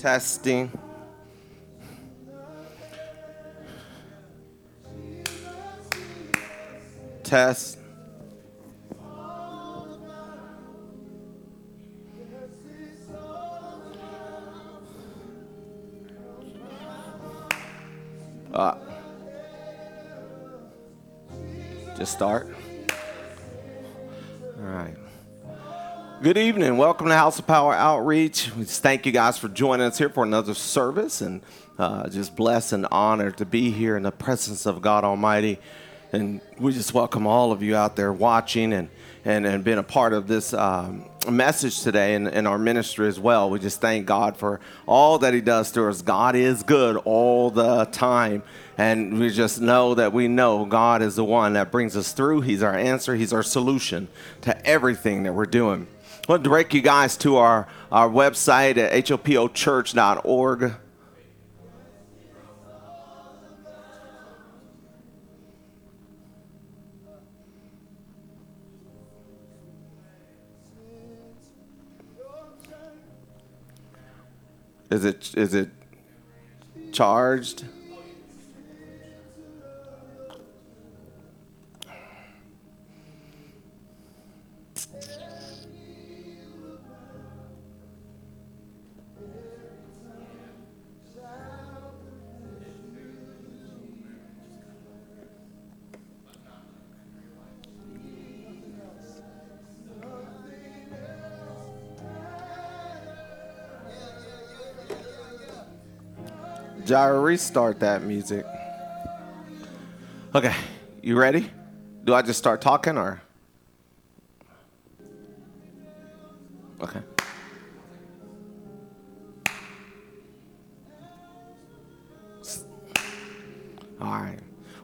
Testing. Test. Uh, just start. All right. Good evening. Welcome to House of Power Outreach. We just thank you guys for joining us here for another service and uh, just blessed and honored to be here in the presence of God Almighty. And we just welcome all of you out there watching and, and, and being a part of this um, message today in our ministry as well. We just thank God for all that He does to us. God is good all the time. And we just know that we know God is the one that brings us through. He's our answer, He's our solution to everything that we're doing. I want to direct you guys to our, our website at hopochurch.org. Is it is it charged? Jira, restart that music. Okay, you ready? Do I just start talking or? Okay. All right.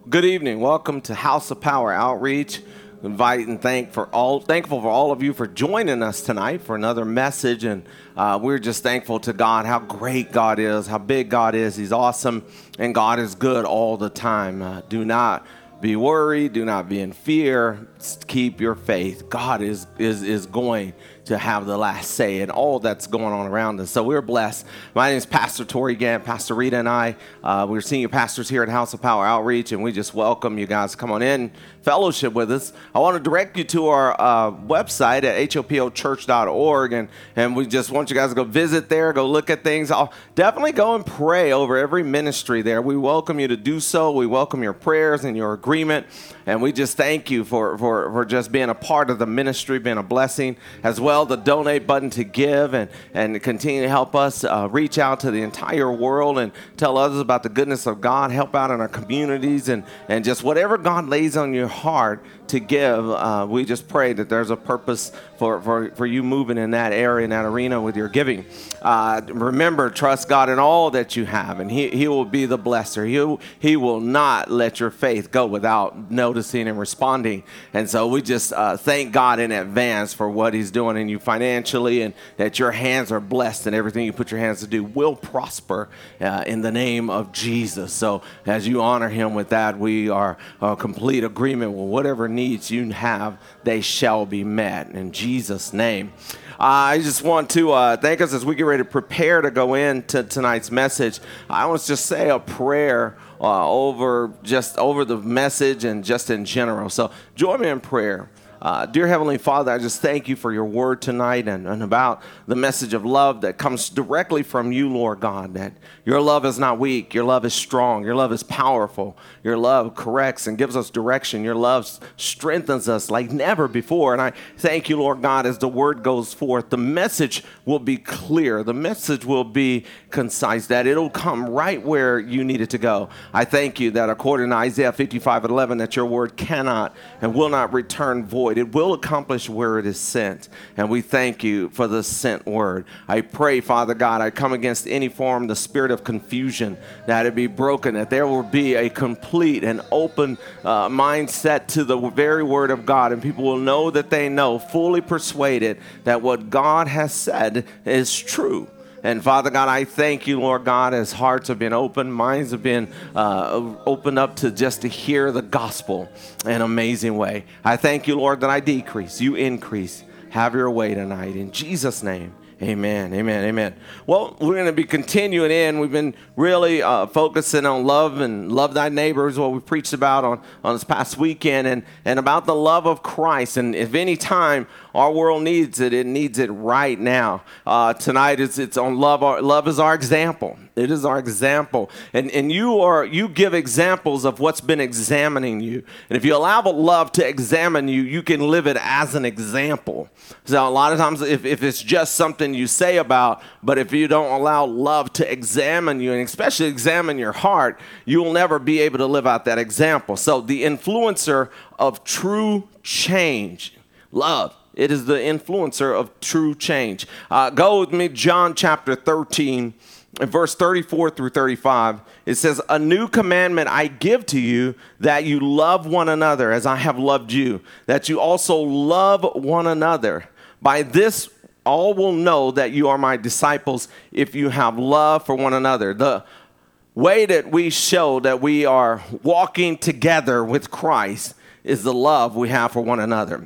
Good evening. Welcome to House of Power Outreach invite and thank for all thankful for all of you for joining us tonight for another message. And uh, we're just thankful to god how great god is how big god is. He's awesome and god is good all the time. Uh, do not be worried. Do not be in fear. Keep your faith. God is is is going to have the last say in all that's going on around us. So we're blessed. My name is Pastor Tori Gant. Pastor Rita and I, uh, we're senior pastors here at House of Power Outreach, and we just welcome you guys come on in, fellowship with us. I want to direct you to our uh, website at hopochurch.org, and, and we just want you guys to go visit there, go look at things. I'll definitely go and pray over every ministry there. We welcome you to do so. We welcome your prayers and your agreement, and we just thank you for, for, for just being a part of the ministry, being a blessing as well the donate button to give and, and continue to help us uh, reach out to the entire world and tell others about the goodness of God, help out in our communities, and, and just whatever God lays on your heart to give, uh, we just pray that there's a purpose for, for, for you moving in that area, in that arena with your giving. Uh, remember, trust God in all that you have, and He, he will be the blesser. He, he will not let your faith go without noticing and responding. And so we just uh, thank God in advance for what He's doing in you financially, and that your hands are blessed, and everything you put your hands to do will prosper uh, in the name of Jesus. So as you honor Him with that, we are complete agreement with whatever needs you have, they shall be met. In Jesus' name. Uh, I just want to uh, thank us as we get ready to prepare to go into tonight's message. I want to just say a prayer uh, over just over the message and just in general. So join me in prayer. Uh, dear Heavenly Father, I just thank you for your word tonight and, and about the message of love that comes directly from you, Lord God. That your love is not weak, your love is strong, your love is powerful, your love corrects and gives us direction, your love strengthens us like never before. And I thank you, Lord God, as the word goes forth, the message will be clear, the message will be concise, that it'll come right where you need it to go. I thank you that according to Isaiah 55 11, that your word cannot and will not return void void. It will accomplish where it is sent. And we thank you for the sent word. I pray, Father God, I come against any form, the spirit of confusion, that it be broken, that there will be a complete and open uh, mindset to the very word of God. And people will know that they know, fully persuaded that what God has said is true. And Father God, I thank you, Lord God, as hearts have been opened, minds have been uh, opened up to just to hear the gospel in an amazing way. I thank you, Lord, that I decrease, you increase. Have your way tonight. In Jesus' name, Amen, amen, amen. Well, we're going to be continuing in. We've been really uh, focusing on love and love thy neighbors, what we preached about on, on this past weekend, and, and about the love of Christ. And if any time our world needs it, it needs it right now. Uh, tonight it's, it's on love. Love is our example. It is our example. And, and you are you give examples of what's been examining you. And if you allow love to examine you, you can live it as an example. So a lot of times if, if it's just something you say about, but if you don't allow love to examine you, and especially examine your heart, you will never be able to live out that example. So the influencer of true change, love it is the influencer of true change. Uh, go with me, John chapter 13, verse 34 through 35. It says, A new commandment I give to you that you love one another as I have loved you, that you also love one another. By this, all will know that you are my disciples if you have love for one another. The way that we show that we are walking together with Christ is the love we have for one another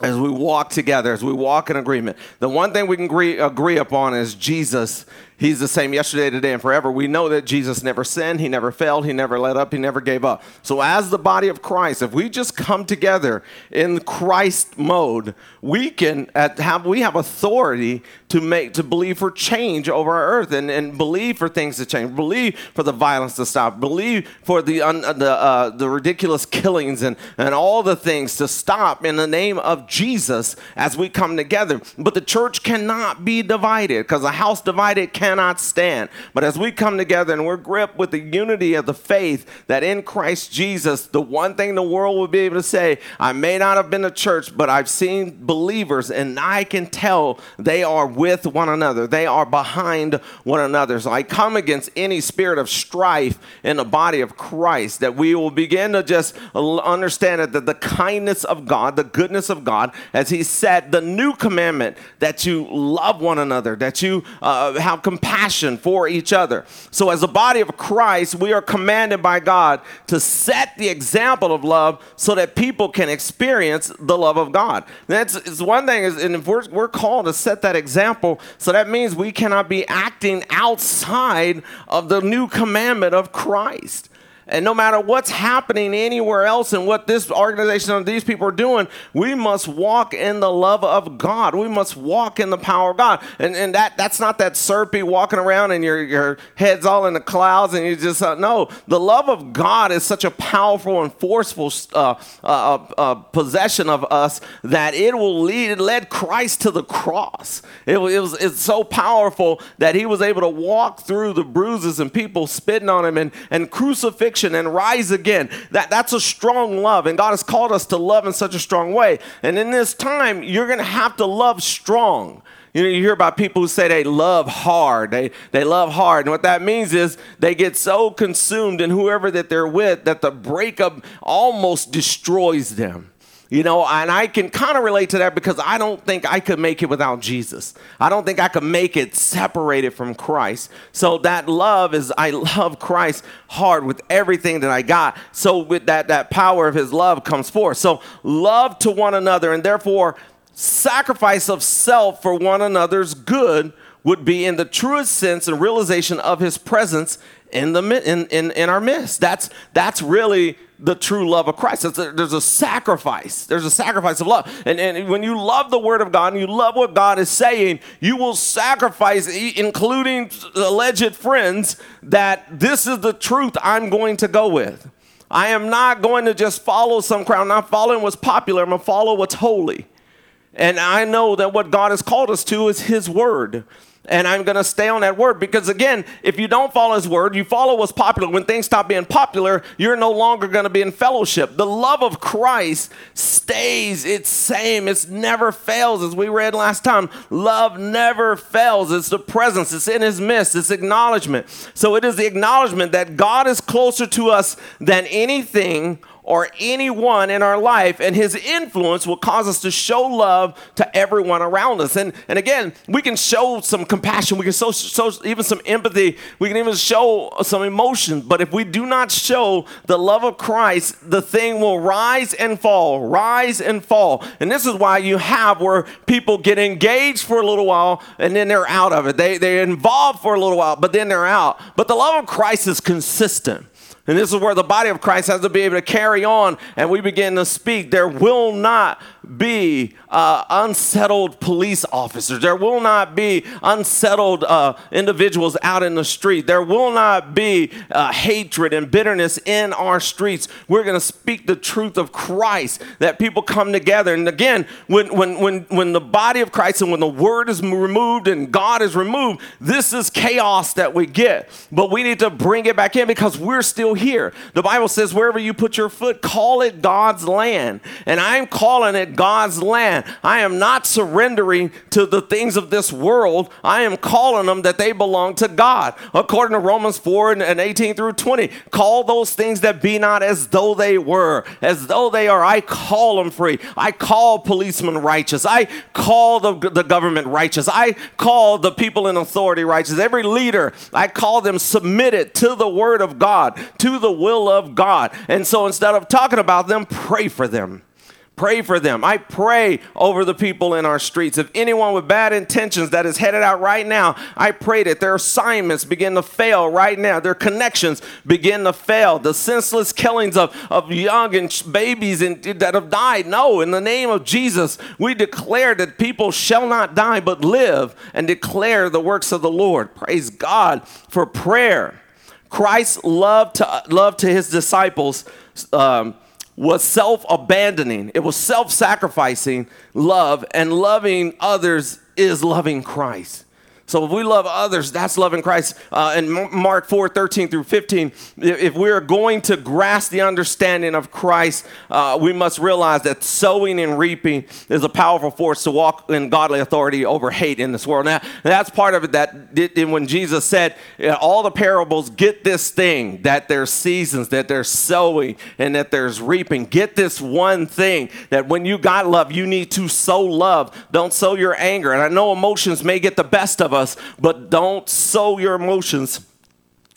as we walk together, as we walk in agreement. The one thing we can agree, agree upon is Jesus He's the same yesterday, today, and forever. We know that Jesus never sinned, he never failed, he never let up, he never gave up. So, as the body of Christ, if we just come together in Christ mode, we can have we have authority to make to believe for change over our earth and, and believe for things to change, believe for the violence to stop, believe for the un, the uh, the ridiculous killings and and all the things to stop in the name of Jesus as we come together. But the church cannot be divided because a house divided can cannot stand. But as we come together and we're gripped with the unity of the faith that in Christ Jesus, the one thing the world will be able to say, I may not have been to church, but I've seen believers and I can tell they are with one another. They are behind one another. So I come against any spirit of strife in the body of Christ that we will begin to just understand that the kindness of God, the goodness of God, as He said, the new commandment that you love one another, that you uh, have compassion compassion for each other. So, as a body of Christ, we are commanded by God to set the example of love so that people can experience the love of God. That's it's one thing, is, and if we're, we're called to set that example, so that means we cannot be acting outside of the new commandment of Christ. And no matter what's happening anywhere else and what this organization and these people are doing, we must walk in the love of God. We must walk in the power of God. And, and that, that's not that serpy walking around and your, your head's all in the clouds and you just, uh, no. The love of God is such a powerful and forceful uh, uh, uh, uh possession of us that it will lead, it led Christ to the cross. It, it was, it's so powerful that he was able to walk through the bruises and people spitting on him and, and crucifixion and rise again. That, that's a strong love. And God has called us to love in such a strong way. And in this time, you're going to have to love strong. You know, you hear about people who say they love hard. They, they love hard. And what that means is they get so consumed in whoever that they're with that the breakup almost destroys them. You know, and I can kind of relate to that because I don't think I could make it without Jesus. I don't think I could make it separated from Christ. So that love is I love Christ hard with everything that I got. So with that that power of his love comes forth. So love to one another and therefore sacrifice of self for one another's good would be in the truest sense and realization of his presence in the in, in, in our midst. That's that's really the true love of Christ. There's a sacrifice. There's a sacrifice of love. And, and when you love the Word of God and you love what God is saying, you will sacrifice, including alleged friends, that this is the truth I'm going to go with. I am not going to just follow some crowd. I'm not following what's popular. I'm going to follow what's holy. And I know that what God has called us to is His Word and I'm going to stay on that word because, again, if you don't follow his word, you follow what's popular. When things stop being popular, you're no longer going to be in fellowship. The love of Christ stays its same, it never fails. As we read last time, love never fails. It's the presence, it's in his midst, it's acknowledgement. So it is the acknowledgement that God is closer to us than anything or anyone in our life, and his influence will cause us to show love to everyone around us. And, and again, we can show some compassion, we can show, show even some empathy, we can even show some emotion. But if we do not show the love of Christ, the thing will rise and fall, rise and fall. And this is why you have where people get engaged for a little while and then they're out of it. They, they're involved for a little while, but then they're out. But the love of Christ is consistent. And this is where the body of Christ has to be able to carry on and we begin to speak. There will not be uh, unsettled police officers. There will not be unsettled uh, individuals out in the street. There will not be uh, hatred and bitterness in our streets. We're going to speak the truth of Christ that people come together. And again, when, when, when, when the body of Christ and when the word is removed and God is removed, this is chaos that we get. But we need to bring it back in because we're still here. The Bible says, wherever you put your foot, call it God's land. And I'm calling it God's land. I am not surrendering to the things of this world. I am calling them that they belong to God. According to Romans 4 and 18 through 20, call those things that be not as though they were, as though they are. I call them free. I call policemen righteous. I call the, the government righteous. I call the people in authority righteous. Every leader, I call them submitted to the word of God, to the will of God. And so instead of talking about them, pray for them. Pray for them. I pray over the people in our streets. If anyone with bad intentions that is headed out right now, I pray that their assignments begin to fail right now. Their connections begin to fail. The senseless killings of, of young and babies and, that have died. No, in the name of Jesus, we declare that people shall not die but live and declare the works of the Lord. Praise God for prayer. Christ loved to, loved to his disciples. Um, was self abandoning, it was self sacrificing love, and loving others is loving Christ. So if we love others, that's loving Christ. Uh, in Mark 4 13 through 15, if we're going to grasp the understanding of Christ, uh, we must realize that sowing and reaping is a powerful force to walk in godly authority over hate in this world. Now, that's part of it that did, when Jesus said, all the parables, get this thing that there's seasons, that there's sowing, and that there's reaping. Get this one thing that when you got love, you need to sow love. Don't sow your anger. And I know emotions may get the best of us us, but don't sow your emotions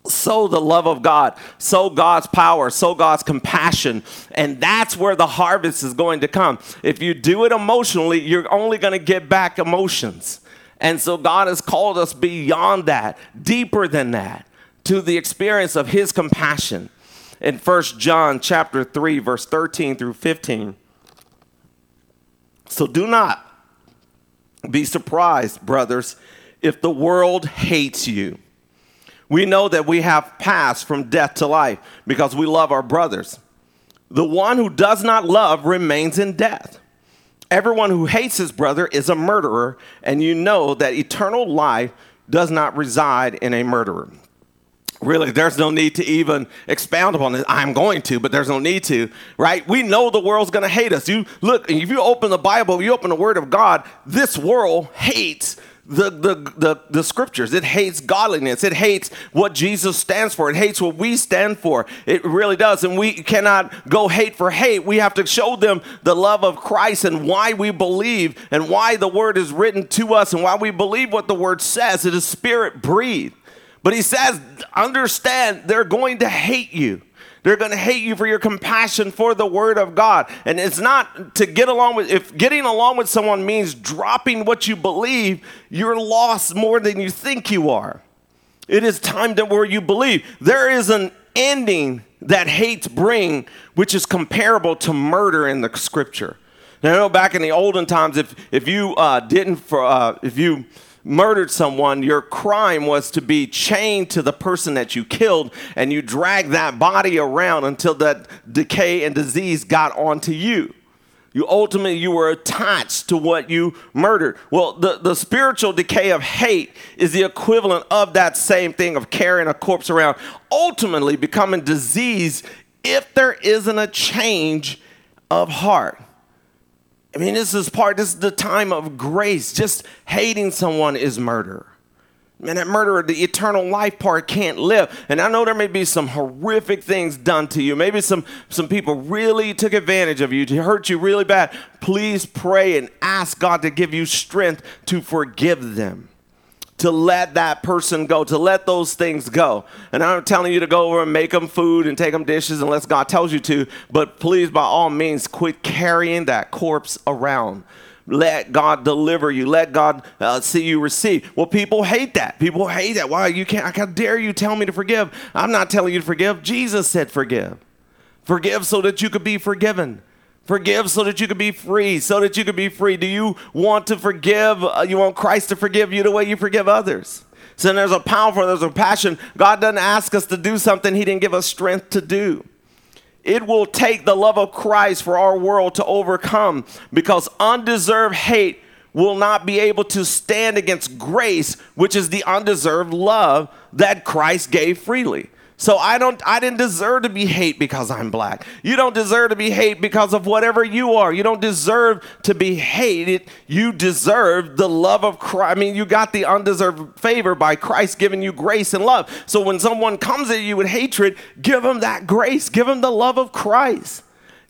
sow the love of God, sow God's power, sow God's compassion. And that's where the harvest is going to come. If you do it emotionally, you're only going to get back emotions. And so God has called us beyond that, deeper than that, to the experience of his compassion. In First John chapter 3 verse 13 through 15. So do not be surprised, brothers, if the world hates you. We know that we have passed from death to life because we love our brothers. The one who does not love remains in death. Everyone who hates his brother is a murderer, and you know that eternal life does not reside in a murderer. Really, there's no need to even expound upon this. I'm going to, but there's no need to, right? We know the world's going to hate us. You look, if you open the Bible, you open the Word of God, this world hates the, the, the, the, scriptures. It hates godliness. It hates what Jesus stands for. It hates what we stand for. It really does. And we cannot go hate for hate. We have to show them the love of Christ and why we believe and why the word is written to us and why we believe what the word says. It is spirit breathed. But he says, understand they're going to hate you. They're going to hate you for your compassion for the word of God. And it's not to get along with, if getting along with someone means dropping what you believe, you're lost more than you think you are. It is time to where you believe. There is an ending that hates bring, which is comparable to murder in the scripture. Now, I know back in the olden times, if, if you uh, didn't, for, uh, if you, murdered someone, your crime was to be chained to the person that you killed, and you dragged that body around until that decay and disease got onto you. You ultimately you were attached to what you murdered. Well, the, the spiritual decay of hate is the equivalent of that same thing of carrying a corpse around, ultimately becoming disease if there isn't a change of heart. I mean, this is part, this is the time of grace. Just hating someone is murder. Man, that murderer, the eternal life part can't live. And I know there may be some horrific things done to you. Maybe some, some people really took advantage of you to hurt you really bad. Please pray and ask God to give you strength to forgive them to let that person go, to let those things go. And I'm telling you to go over and make them food and take them dishes unless God tells you to, but please, by all means, quit carrying that corpse around. Let God deliver you. Let God uh, see you receive. Well, people hate that. People hate that. Why you can't? How dare you tell me to forgive? I'm not telling you to forgive. Jesus said forgive. Forgive so that you could be forgiven. Forgive so that you can be free, so that you can be free. Do you want to forgive? Uh, you want Christ to forgive you the way you forgive others? So there's a powerful, there's a passion. God doesn't ask us to do something He didn't give us strength to do. It will take the love of Christ for our world to overcome because undeserved hate will not be able to stand against grace, which is the undeserved love that Christ gave freely. So I don't I didn't deserve to be hate because I'm black. You don't deserve to be hate because of whatever you are. You don't deserve to be hated. You deserve the love of Christ. I mean, you got the undeserved favor by Christ giving you grace and love. So when someone comes at you with hatred, give them that grace. Give them the love of Christ.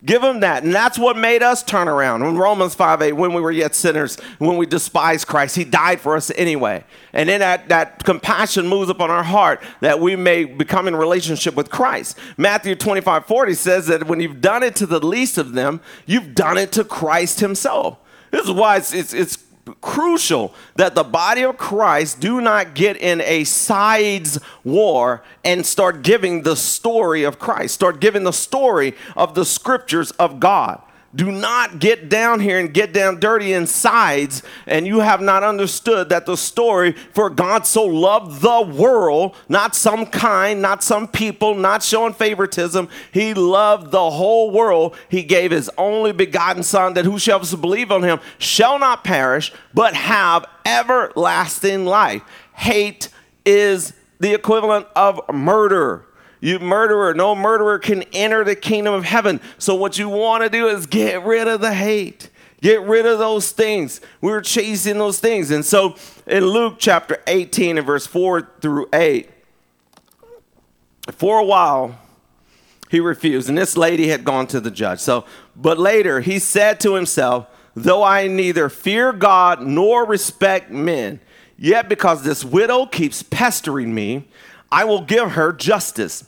Give them that. And that's what made us turn around. In Romans 5 8, when we were yet sinners, when we despised Christ, He died for us anyway. And then that, that compassion moves upon our heart that we may become in relationship with Christ. Matthew 25 40 says that when you've done it to the least of them, you've done it to Christ Himself. This is why it's, it's, it's crucial that the body of Christ do not get in a sides war and start giving the story of Christ, start giving the story of the scriptures of God. Do not get down here and get down dirty insides, and you have not understood that the story for God so loved the world, not some kind, not some people, not showing favoritism. He loved the whole world. He gave his only begotten Son, that whosoever believe on him shall not perish, but have everlasting life. Hate is the equivalent of murder. You murderer, no murderer can enter the kingdom of heaven. So, what you want to do is get rid of the hate. Get rid of those things. We were chasing those things. And so, in Luke chapter 18 and verse 4 through 8, for a while, he refused. And this lady had gone to the judge. So, but later he said to himself, Though I neither fear God nor respect men, yet because this widow keeps pestering me, I will give her justice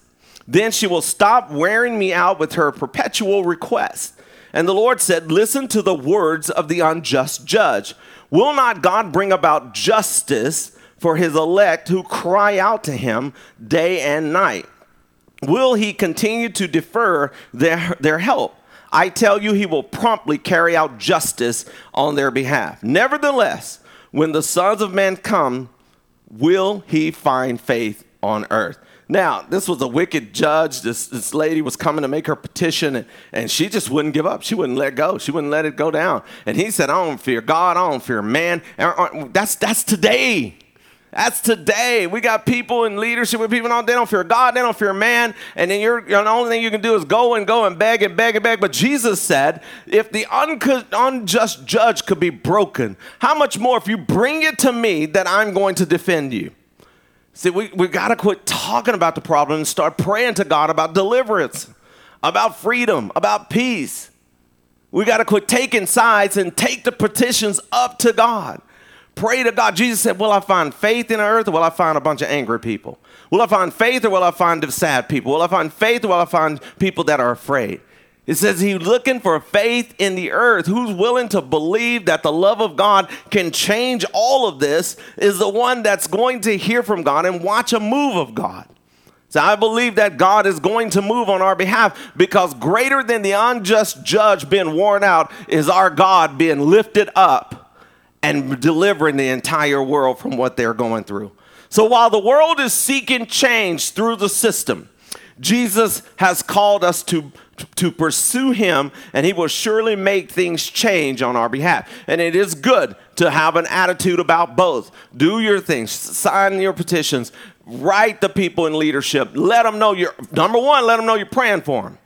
then she will stop wearing me out with her perpetual requests. And the Lord said, Listen to the words of the unjust judge. Will not God bring about justice for his elect who cry out to him day and night? Will he continue to defer their, their help? I tell you, he will promptly carry out justice on their behalf. Nevertheless, when the sons of men come, will he find faith on earth? Now, this was a wicked judge. This, this lady was coming to make her petition, and, and she just wouldn't give up. She wouldn't let go. She wouldn't let it go down. And he said, I don't fear God. I don't fear man. Uh, that's, that's today. That's today. We got people in leadership with people, they don't fear God, they don't fear man. And then you're, the only thing you can do is go and go and beg and beg and beg. But Jesus said, if the unjust judge could be broken, how much more if you bring it to me that I'm going to defend you? See, we, we got to quit talking about the problem and start praying to God about deliverance, about freedom, about peace. We got to quit taking sides and take the petitions up to God. Pray to God. Jesus said, Will I find faith in earth or will I find a bunch of angry people? Will I find faith or will I find sad people? Will I find faith or will I find people that are afraid? It says he's looking for faith in the earth. Who's willing to believe that the love of God can change all of this is the one that's going to hear from God and watch a move of God. So I believe that God is going to move on our behalf because greater than the unjust judge being worn out is our God being lifted up and delivering the entire world from what they're going through. So while the world is seeking change through the system, Jesus has called us to to pursue him and he will surely make things change on our behalf. And it is good to have an attitude about both. Do your things, sign your petitions, write the people in leadership. Let them know you're number 1, let them know you're praying for them.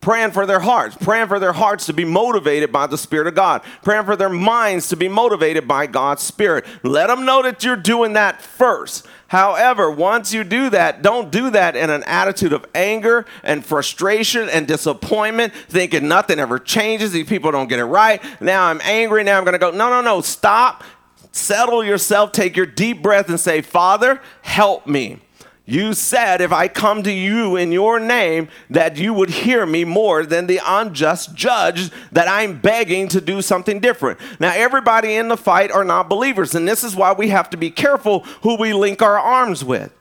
praying for their hearts, praying for their hearts to be motivated by the Spirit of God, praying for their minds to be motivated by God's Spirit. Let them know that you're doing that first. However, once you do that, don't do that in an attitude of anger and frustration and disappointment, thinking nothing ever changes. These people don't get it right. Now I'm angry. Now I'm going to go. No, no, no. Stop. Settle yourself. Take your deep breath and say, Father, help me. You said, if I come to you in your name, that you would hear me more than the unjust judge that I'm begging to do something different. Now, everybody in the fight are not believers, and this is why we have to be careful who we link our arms with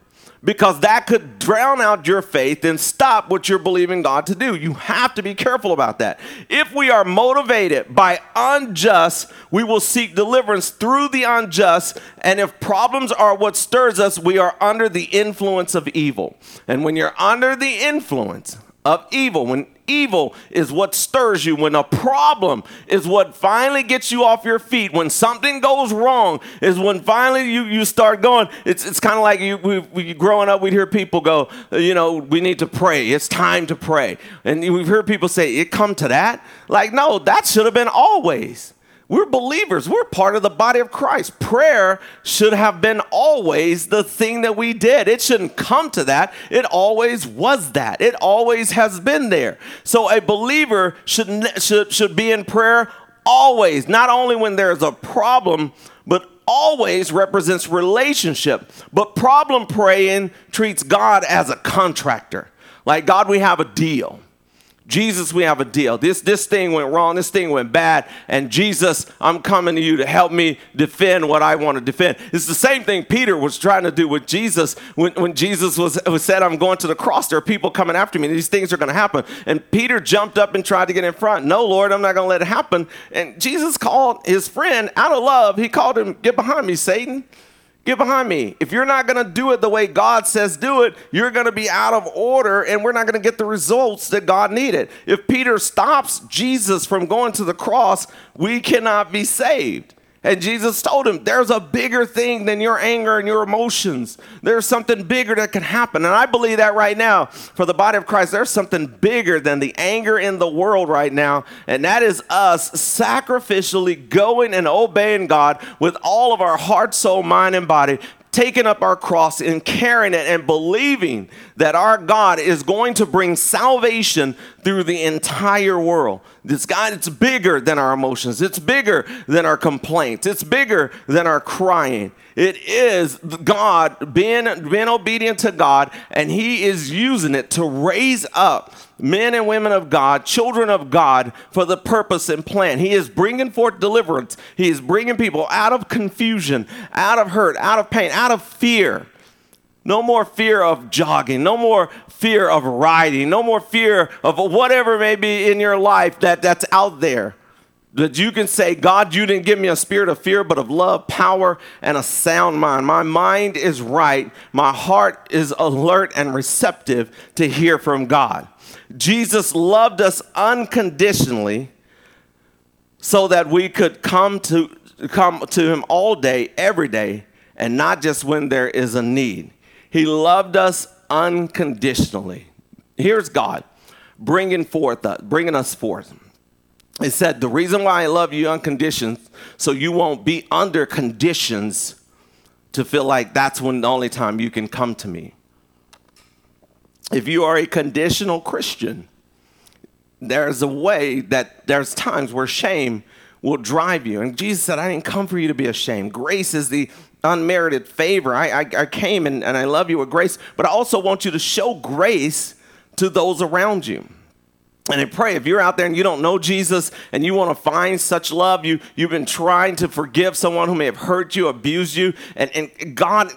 because that could drown out your faith and stop what you're believing God to do. You have to be careful about that. If we are motivated by unjust, we will seek deliverance through the unjust. And if problems are what stirs us, we are under the influence of evil. And when you're under the influence of evil, when evil is what stirs you, when a problem is what finally gets you off your feet, when something goes wrong, is when finally you, you start going. It's, it's kind of like you, we, we, growing up, we'd hear people go, you know, we need to pray. It's time to pray. And we've heard people say, it come to that? Like, no, that should have been always. We're believers. We're part of the body of Christ. Prayer should have been always the thing that we did. It shouldn't come to that. It always was that. It always has been there. So a believer should, should, should be in prayer always, not only when there's a problem, but always represents relationship. But problem praying treats God as a contractor. Like, God, we have a deal. Jesus, we have a deal. This, this thing went wrong. This thing went bad. And Jesus, I'm coming to you to help me defend what I want to defend. It's the same thing Peter was trying to do with Jesus when, when Jesus was, was said, I'm going to the cross. There are people coming after me. These things are going to happen. And Peter jumped up and tried to get in front. No, Lord, I'm not going to let it happen. And Jesus called his friend out of love. He called him, Get behind me, Satan. Get behind me. If you're not going to do it the way God says do it, you're going to be out of order and we're not going to get the results that God needed. If Peter stops Jesus from going to the cross, we cannot be saved. And Jesus told him, There's a bigger thing than your anger and your emotions. There's something bigger that can happen. And I believe that right now for the body of Christ, there's something bigger than the anger in the world right now. And that is us sacrificially going and obeying God with all of our heart, soul, mind, and body, taking up our cross and carrying it and believing that our God is going to bring salvation through the entire world. This God, it's bigger than our emotions, it's bigger than our complaints, it's bigger than our crying. It is God being, being obedient to God, and He is using it to raise up men and women of God, children of God, for the purpose and plan. He is bringing forth deliverance. He is bringing people out of confusion, out of hurt, out of pain, out of fear. No more fear of jogging, no more fear of riding, no more fear of whatever may be in your life that, that's out there that you can say, God, you didn't give me a spirit of fear, but of love, power, and a sound mind. My mind is right. My heart is alert and receptive to hear from God. Jesus loved us unconditionally so that we could come to, come to him all day, every day, and not just when there is a need. He loved us unconditionally. Here's God bringing forth, uh, bringing us forth He said, The reason why I love you unconditioned, so you won't be under conditions to feel like that's when the only time you can come to me. If you are a conditional Christian, there's a way that there's times where shame will drive you. And Jesus said, I didn't come for you to be ashamed. Grace is the unmerited favor. I, I, I came and, and I love you with grace, but I also want you to show grace to those around you. And I pray if you're out there and you don't know Jesus and you want to find such love, you, you've been trying to forgive someone who may have hurt you, abused you, and, and God,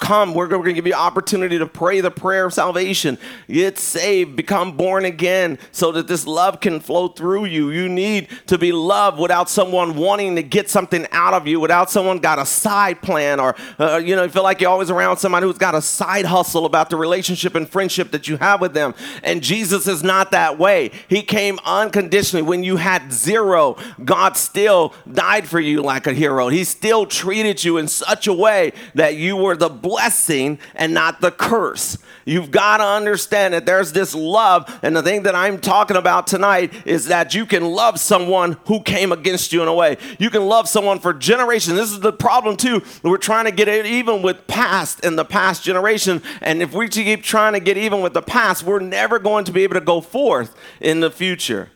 come, we're going to give you opportunity to pray the prayer of salvation. Get saved, become born again so that this love can flow through you. You need to be loved without someone wanting to get something out of you, without someone got a side plan or, uh, you know, you feel like you're always around somebody who's got a side hustle about the relationship and friendship that you have with them. And Jesus is not that way. He came unconditionally. When you had zero, God still died for you like a hero. He still treated you in such a way that you were the blessing and not the curse. You've got to understand that there's this love. And the thing that I'm talking about tonight is that you can love someone who came against you in a way. You can love someone for generations. This is the problem, too. We're trying to get it even with past and the past generation. And if we keep trying to get even with the past, we're never going to be able to go forth in the future.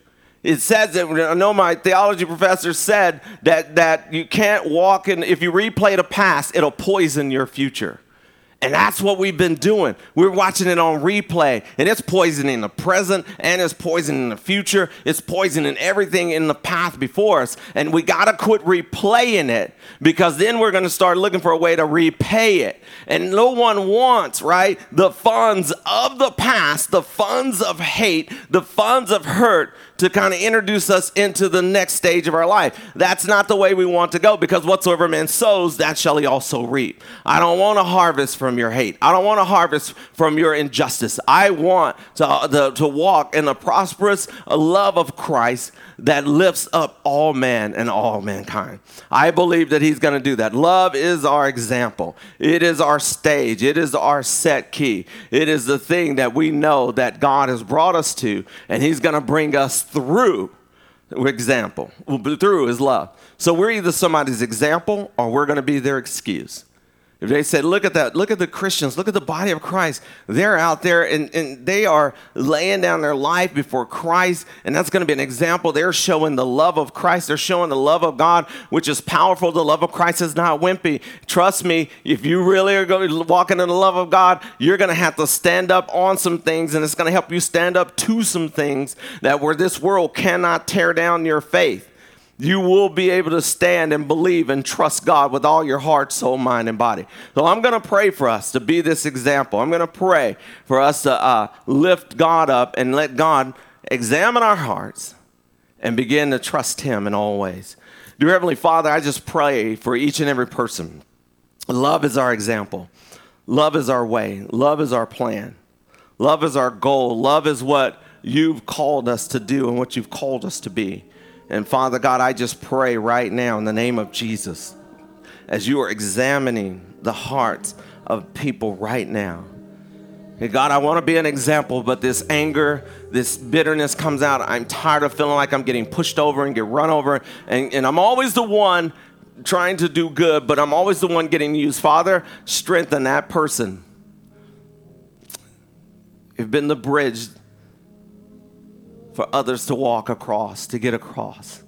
It says that I know my theology professor said that that you can't walk in if you replay the past, it'll poison your future. And that's what we've been doing. We're watching it on replay, and it's poisoning the present and it's poisoning the future. It's poisoning everything in the path before us. And we got to quit replaying it because then we're going to start looking for a way to repay it. And no one wants, right, the funds of the past, the funds of hate, the funds of hurt to kind of introduce us into the next stage of our life. That's not the way we want to go because whatsoever man sows, that shall he also reap. I don't want to harvest from your hate. I don't want to harvest from your injustice. I want to, uh, to, to walk in the prosperous love of Christ that lifts up all man and all mankind. I believe that he's going to do that. Love is our example, it is our stage, it is our set key, it is the thing that we know that God has brought us to, and he's going to bring us through example, through his love. So we're either somebody's example or we're going to be their excuse. They said, look at that, look at the Christians, look at the body of Christ. They're out there and, and they are laying down their life before Christ, and that's going to be an example. They're showing the love of Christ. They're showing the love of God, which is powerful. The love of Christ is not wimpy. Trust me, if you really are going to walk in the love of God, you're going to have to stand up on some things, and it's going to help you stand up to some things that where this world cannot tear down your faith you will be able to stand and believe and trust God with all your heart, soul, mind, and body. So I'm going to pray for us to be this example. I'm going to pray for us to uh, lift God up and let God examine our hearts and begin to trust Him in all ways. Dear Heavenly Father, I just pray for each and every person. Love is our example. Love is our way. Love is our plan. Love is our goal. Love is what you've called us to do and what you've called us to be. And Father God, I just pray right now in the name of Jesus, as you are examining the hearts of people right now. Hey God, I want to be an example, but this anger, this bitterness comes out. I'm tired of feeling like I'm getting pushed over and get run over. And, and I'm always the one trying to do good, but I'm always the one getting used. Father, strengthen that person. You've been the bridge for others to walk across, to get across.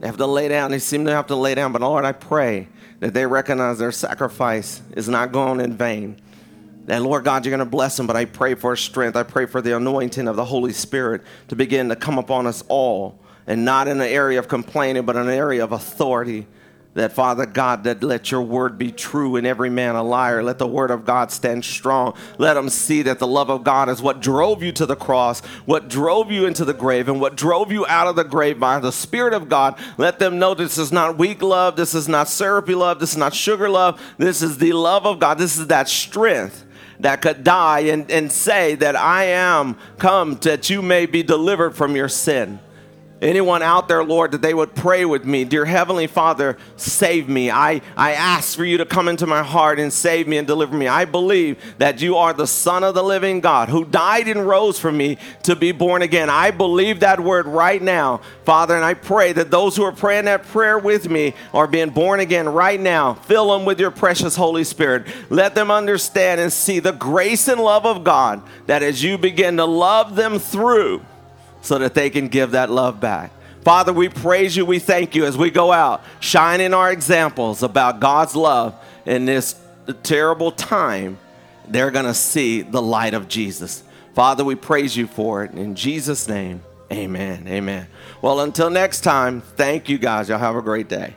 They have to lay down. They seem to have to lay down. But Lord, I pray that they recognize their sacrifice is not going in vain. And Lord God, you're going to bless them, but I pray for strength. I pray for the anointing of the Holy Spirit to begin to come upon us all, and not in an area of complaining, but an area of authority that Father God, that let your word be true and every man a liar. Let the word of God stand strong. Let them see that the love of God is what drove you to the cross, what drove you into the grave, and what drove you out of the grave by the Spirit of God. Let them know this is not weak love, this is not syrupy love, this is not sugar love, this is the love of God. This is that strength that could die and, and say that I am come that you may be delivered from your sin. Anyone out there, Lord, that they would pray with me. Dear Heavenly Father, save me. I, I ask for you to come into my heart and save me and deliver me. I believe that you are the Son of the living God who died and rose for me to be born again. I believe that word right now, Father, and I pray that those who are praying that prayer with me are being born again right now. Fill them with your precious Holy Spirit. Let them understand and see the grace and love of God that as you begin to love them through, so that they can give that love back. Father, we praise you. We thank you as we go out, shining our examples about God's love in this terrible time. They're going to see the light of Jesus. Father, we praise you for it. In Jesus' name, amen. Amen. Well, until next time, thank you guys. Y'all have a great day.